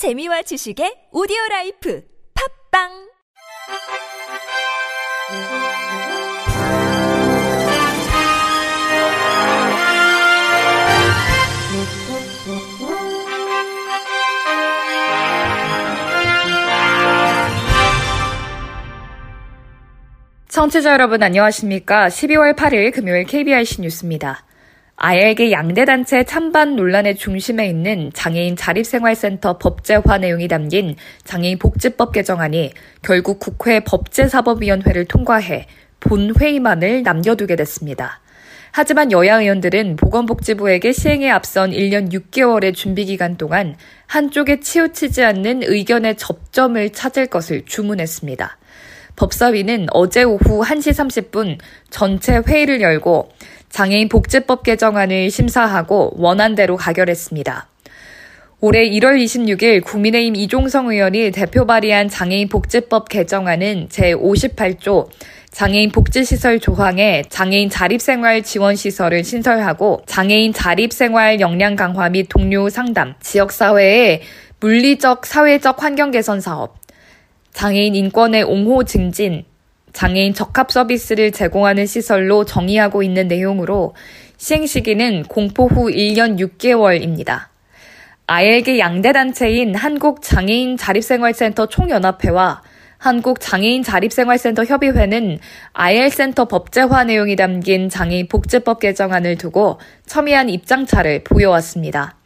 재미와 지식의 오디오 라이프 팝빵 청취자 여러분 안녕하십니까? 12월 8일 금요일 KBIC 뉴스입니다. 아예에게 양대단체 찬반 논란의 중심에 있는 장애인 자립생활센터 법제화 내용이 담긴 장애인 복지법 개정안이 결국 국회 법제사법위원회를 통과해 본회의만을 남겨두게 됐습니다. 하지만 여야 의원들은 보건복지부에게 시행에 앞선 1년 6개월의 준비기간 동안 한쪽에 치우치지 않는 의견의 접점을 찾을 것을 주문했습니다. 법사위는 어제 오후 1시 30분 전체 회의를 열고 장애인 복지법 개정안을 심사하고 원안대로 가결했습니다. 올해 1월 26일 국민의힘 이종성 의원이 대표 발의한 장애인 복지법 개정안은 제58조 장애인 복지시설 조항에 장애인 자립생활 지원시설을 신설하고 장애인 자립생활 역량 강화 및 동료 상담, 지역사회의 물리적, 사회적 환경 개선 사업, 장애인 인권의 옹호 증진, 장애인 적합 서비스를 제공하는 시설로 정의하고 있는 내용으로 시행 시기는 공포 후 1년 6개월입니다. 아엘계 양대단체인 한국장애인 자립생활센터 총연합회와 한국장애인 자립생활센터 협의회는 아엘센터 법제화 내용이 담긴 장애인 복지법 개정안을 두고 첨예한 입장차를 보여왔습니다.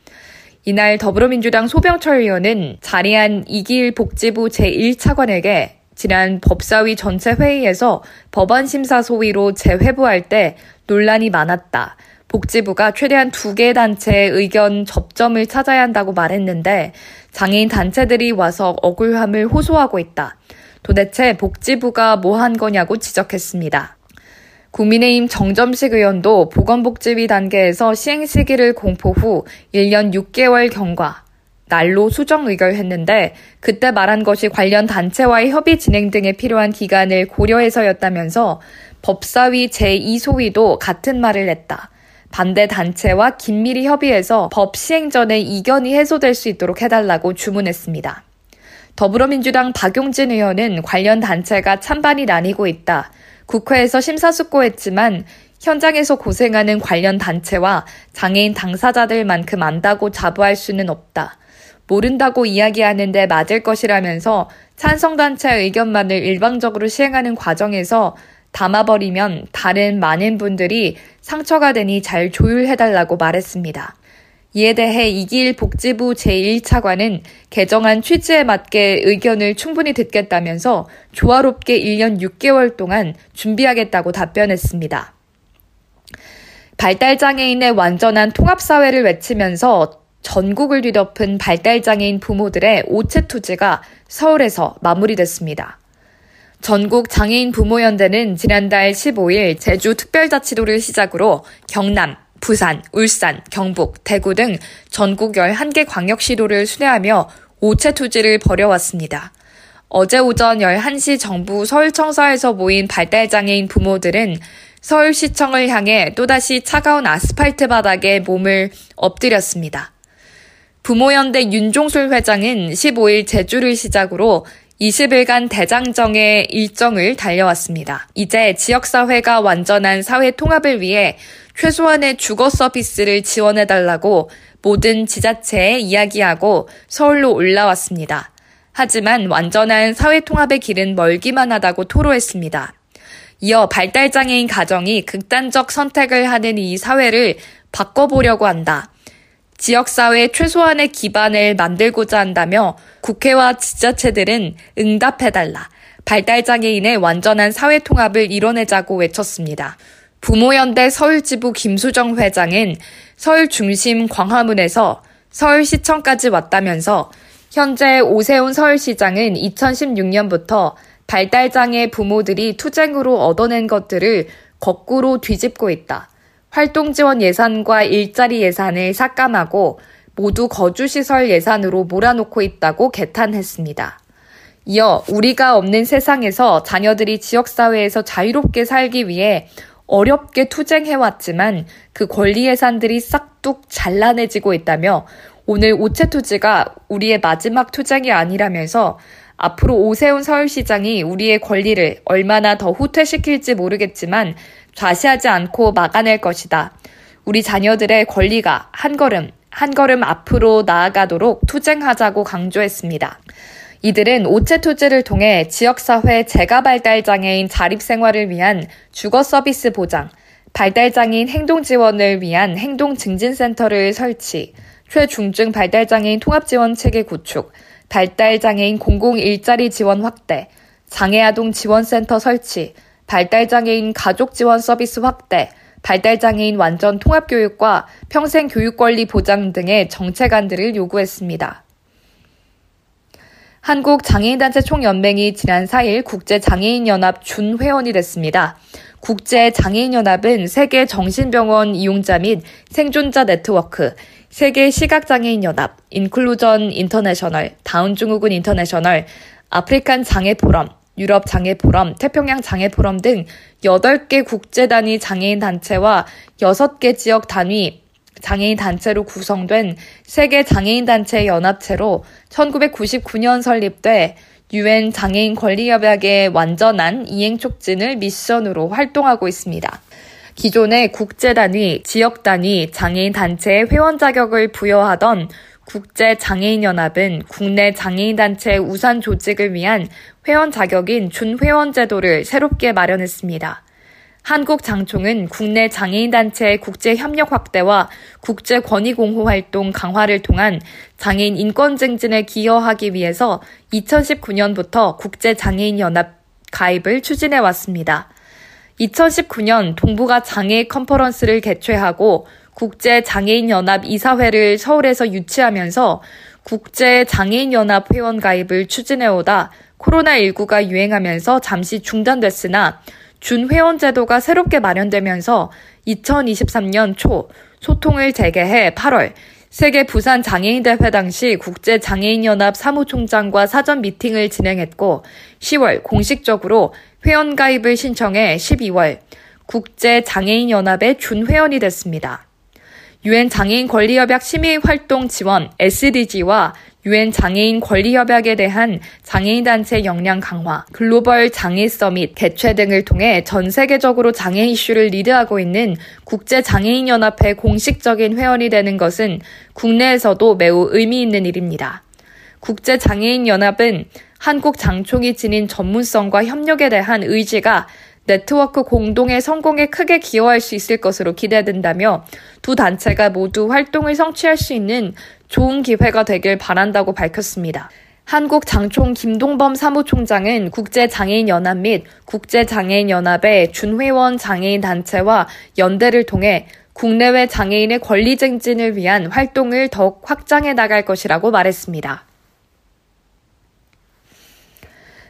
이날 더불어민주당 소병철 의원은 자리한 이길 복지부 제1차관에게 지난 법사위 전체 회의에서 법안 심사 소위로 재회부할 때 논란이 많았다. 복지부가 최대한 두 개 단체의 의견 접점을 찾아야 한다고 말했는데 장애인 단체들이 와서 억울함을 호소하고 있다. 도대체 복지부가 뭐 한 거냐고 지적했습니다. 국민의힘 정점식 의원도 보건복지위 단계에서 시행 시기를 공포 후 1년 6개월 경과, 날로 수정 의결했는데 그때 말한 것이 관련 단체와의 협의 진행 등에 필요한 기간을 고려해서였다면서 법사위 제2소위도 같은 말을 했다. 반대 단체와 긴밀히 협의해서 법 시행 전에 이견이 해소될 수 있도록 해달라고 주문했습니다. 더불어민주당 박용진 의원은 관련 단체가 찬반이 나뉘고 있다. 국회에서 심사숙고했지만 현장에서 고생하는 관련 단체와 장애인 당사자들만큼 안다고 자부할 수는 없다. 모른다고 이야기하는데 맞을 것이라면서 찬성단체 의 견만을 일방적으로 시행하는 과정에서 담아버리면 다른 많은 분들이 상처가 되니 잘 조율해달라고 말했습니다. 이에 대해 이길 복지부 제1차관은 개정안 취지에 맞게 의견을 충분히 듣겠다면서 조화롭게 1년 6개월 동안 준비하겠다고 답변했습니다. 발달장애인의 완전한 통합사회를 외치면서 전국을 뒤덮은 발달장애인 부모들의 오체 투지가 서울에서 마무리됐습니다. 전국 장애인 부모연대는 지난달 15일 제주 특별자치도를 시작으로 경남, 부산, 울산, 경북, 대구 등 전국 11개 광역시도를 순회하며 오체 투지를 벌여왔습니다. 어제 오전 11시 정부 서울청사에서 모인 발달장애인 부모들은 서울시청을 향해 또다시 차가운 아스팔트 바닥에 몸을 엎드렸습니다. 부모연대 윤종술 회장은 15일 제주를 시작으로 20일간 대장정의 일정을 달려왔습니다. 이제 지역사회가 완전한 사회 통합을 위해 최소한의 주거 서비스를 지원해달라고 모든 지자체에 이야기하고 서울로 올라왔습니다. 하지만 완전한 사회 통합의 길은 멀기만 하다고 토로했습니다. 이어 발달장애인 가정이 극단적 선택을 하는 이 사회를 바꿔보려고 한다. 지역사회 최소한의 기반을 만들고자 한다며 국회와 지자체들은 응답해달라. 발달장애인의 완전한 사회 통합을 이뤄내자고 외쳤습니다. 부모연대 서울지부 김수정 회장은 서울 중심 광화문에서 서울시청까지 왔다면서 현재 오세훈 서울시장은 2016년부터 발달장애 부모들이 투쟁으로 얻어낸 것들을 거꾸로 뒤집고 있다. 활동 지원 예산과 일자리 예산을 삭감하고 모두 거주시설 예산으로 몰아놓고 있다고 개탄했습니다. 이어 우리가 없는 세상에서 자녀들이 지역사회에서 자유롭게 살기 위해 어렵게 투쟁해왔지만 그 권리 예산들이 싹둑 잘라내지고 있다며 오늘 오체 투지가 우리의 마지막 투쟁이 아니라면서 앞으로 오세훈 서울시장이 우리의 권리를 얼마나 더 후퇴시킬지 모르겠지만 좌시하지 않고 막아낼 것이다. 우리 자녀들의 권리가 한 걸음, 한 걸음 앞으로 나아가도록 투쟁하자고 강조했습니다. 이들은 오체 투지를 통해 지역사회 재가 발달 장애인 자립 생활을 위한 주거 서비스 보장, 발달 장애인 행동 지원을 위한 행동 증진센터를 설치, 최중증 발달 장애인 통합 지원 체계 구축, 발달 장애인 공공 일자리 지원 확대, 장애 아동 지원센터 설치, 발달 장애인 가족 지원 서비스 확대, 발달 장애인 완전 통합 교육과 평생 교육 권리 보장 등의 정책안들을 요구했습니다. 한국장애인단체 총연맹이 지난 4일 국제장애인연합 준회원이 됐습니다. 국제장애인연합은 세계 정신병원 이용자 및 생존자 네트워크, 세계 시각장애인연합, Inclusion International, 다운증후군 International, African 장애 포럼, 유럽 장애 포럼, 태평양 장애 포럼 등 8개 국제 단위 장애인 단체와 6개 지역 단위 장애인 단체로 구성된 세계 장애인 단체 연합체로 1999년 설립돼 유엔 장애인 권리 협약의 완전한 이행 촉진을 미션으로 활동하고 있습니다. 기존의 국제 단위, 지역 단위 장애인 단체의 회원 자격을 부여하던 국제 장애인 연합은 국내 장애인 단체 우산 조직을 위한 회원 자격인 준회원 제도를 새롭게 마련했습니다. 한국장총은 국내 장애인단체의 국제협력 확대와 국제권익공호 활동 강화를 통한 장애인 인권 증진에 기여하기 위해서 2019년부터 국제장애인연합 가입을 추진해 왔습니다. 2019년 동북아 장애 컨퍼런스를 개최하고 국제장애인연합 이사회를 서울에서 유치하면서 국제장애인연합 회원 가입을 추진해 오다 코로나19가 유행하면서 잠시 중단됐으나 준회원 제도가 새롭게 마련되면서 2023년 초 소통을 재개해 8월 세계 부산 장애인 대회 당시 국제 장애인 연합 사무총장과 사전 미팅을 진행했고 10월 공식적으로 회원 가입을 신청해 12월 국제 장애인 연합의 준회원이 됐습니다. 유엔 장애인 권리협약 심의 활동 지원 SDG와 유엔 장애인 권리협약에 대한 장애인 단체 역량 강화, 글로벌 장애 서밋 개최 등을 통해 전 세계적으로 장애 이슈를 리드하고 있는 국제 장애인 연합회 공식적인 회원이 되는 것은 국내에서도 매우 의미 있는 일입니다. 국제 장애인 연합은 한국 장총이 지닌 전문성과 협력에 대한 의지가 네트워크 공동의 성공에 크게 기여할 수 있을 것으로 기대된다며 두 단체가 모두 활동을 성취할 수 있는 좋은 기회가 되길 바란다고 밝혔습니다. 한국 장총 김동범 사무총장은 국제장애인연합 및 국제장애인연합의 준회원 장애인 단체와 연대를 통해 국내외 장애인의 권리 증진을 위한 활동을 더욱 확장해 나갈 것이라고 말했습니다.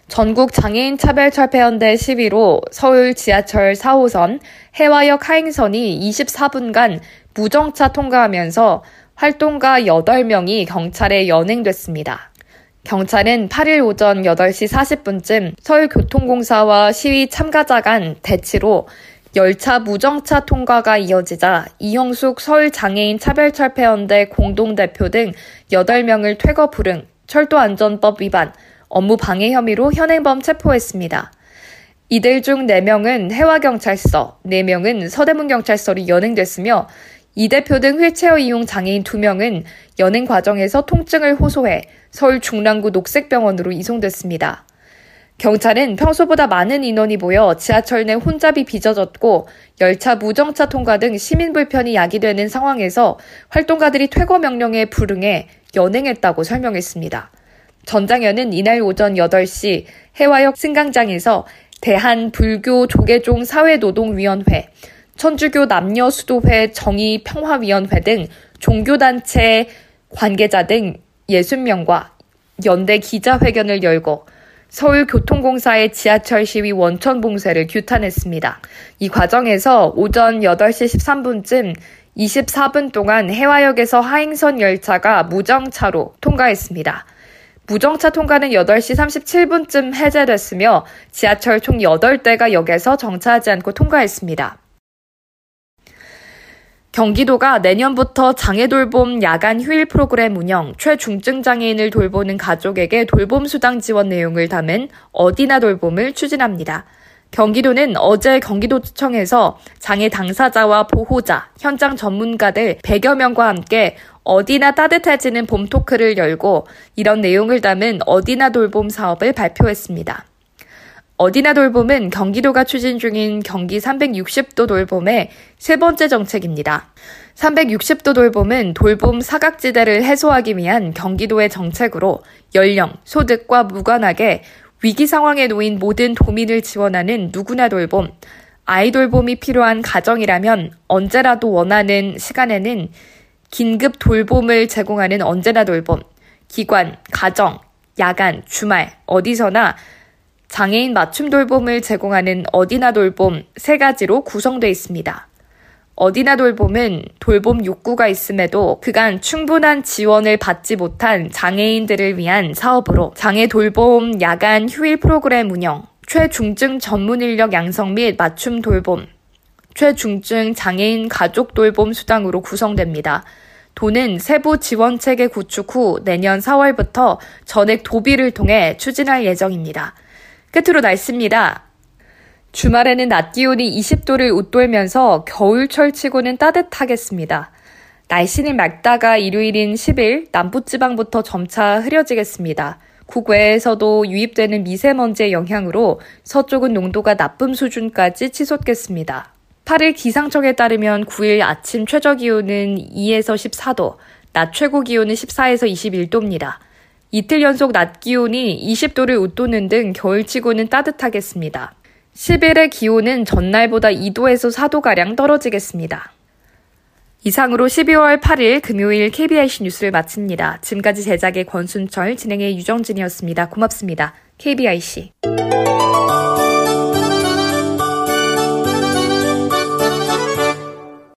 전국 장애인 차별 철폐연대 11호 서울 지하철 4호선 해화역 하행선이 24분간 무정차 통과하면서 활동가 8명이 경찰에 연행됐습니다. 경찰은 8일 오전 8시 40분쯤 서울교통공사와 시위 참가자 간 대치로 열차 무정차 통과가 이어지자 이형숙 서울장애인 차별철폐연대 공동대표 등 8명을 퇴거 불응, 철도안전법 위반, 업무 방해 혐의로 현행범 체포했습니다. 이들 중 4명은 해화경찰서, 4명은 서대문경찰서로 연행됐으며 이 대표 등 휠체어 이용 장애인 2명은 연행 과정에서 통증을 호소해 서울 중랑구 녹색병원으로 이송됐습니다. 경찰은 평소보다 많은 인원이 모여 지하철 내 혼잡이 빚어졌고 열차 무정차 통과 등 시민 불편이 야기되는 상황에서 활동가들이 퇴거 명령에 불응해 연행했다고 설명했습니다. 전장현은 이날 오전 8시 해화역 승강장에서 대한불교 조계종 사회노동위원회, 천주교 남녀수도회 정의평화위원회 등 종교단체 관계자 등 60명과 연대 기자회견을 열고 서울교통공사의 지하철 시위 원천 봉쇄를 규탄했습니다. 이 과정에서 오전 8시 13분쯤 24분 동안 해화역에서 하행선 열차가 무정차로 통과했습니다. 무정차 통과는 8시 37분쯤 해제됐으며 지하철 총 8대가 역에서 정차하지 않고 통과했습니다. 경기도가 내년부터 장애돌봄 야간 휴일 프로그램 운영, 최중증 장애인을 돌보는 가족에게 돌봄 수당 지원 내용을 담은 어디나 돌봄을 추진합니다. 경기도는 어제 경기도청에서 장애 당사자와 보호자, 현장 전문가들 100여 명과 함께 어디나 따뜻해지는 봄 토크를 열고 이런 내용을 담은 어디나 돌봄 사업을 발표했습니다. 어디나 돌봄은 경기도가 추진 중인 경기 360도 돌봄의 세 번째 정책입니다. 360도 돌봄은 돌봄 사각지대를 해소하기 위한 경기도의 정책으로 연령, 소득과 무관하게 위기 상황에 놓인 모든 도민을 지원하는 누구나 돌봄, 아이 돌봄이 필요한 가정이라면 언제라도 원하는 시간에는 긴급 돌봄을 제공하는 언제나 돌봄, 기관, 가정, 야간, 주말, 어디서나 장애인 맞춤 돌봄을 제공하는 어디나 돌봄 세 가지로 구성되어 있습니다. 어디나 돌봄은 돌봄 욕구가 있음에도 그간 충분한 지원을 받지 못한 장애인들을 위한 사업으로 장애 돌봄 야간 휴일 프로그램 운영, 최중증 전문 인력 양성 및 맞춤 돌봄, 최중증 장애인 가족 돌봄 수당으로 구성됩니다. 도는 세부 지원 체계 구축 후 내년 4월부터 전액 도비를 통해 추진할 예정입니다. 끝으로 날씨입니다. 주말에는 낮 기온이 20도를 웃돌면서 겨울철 치고는 따뜻하겠습니다. 날씨는 맑다가 일요일인 10일 남부지방부터 점차 흐려지겠습니다. 국외에서도 유입되는 미세먼지의 영향으로 서쪽은 농도가 나쁨 수준까지 치솟겠습니다. 8일 기상청에 따르면 9일 아침 최저 기온은 2에서 14도, 낮 최고 기온은 14에서 21도입니다. 이틀 연속 낮 기온이 20도를 웃도는 등 겨울치고는 따뜻하겠습니다. 10일의 기온은 전날보다 2도에서 4도가량 떨어지겠습니다. 이상으로 12월 8일 금요일 KBIC 뉴스를 마칩니다. 지금까지 제작의 권순철, 진행의 유정진이었습니다. 고맙습니다. KBIC.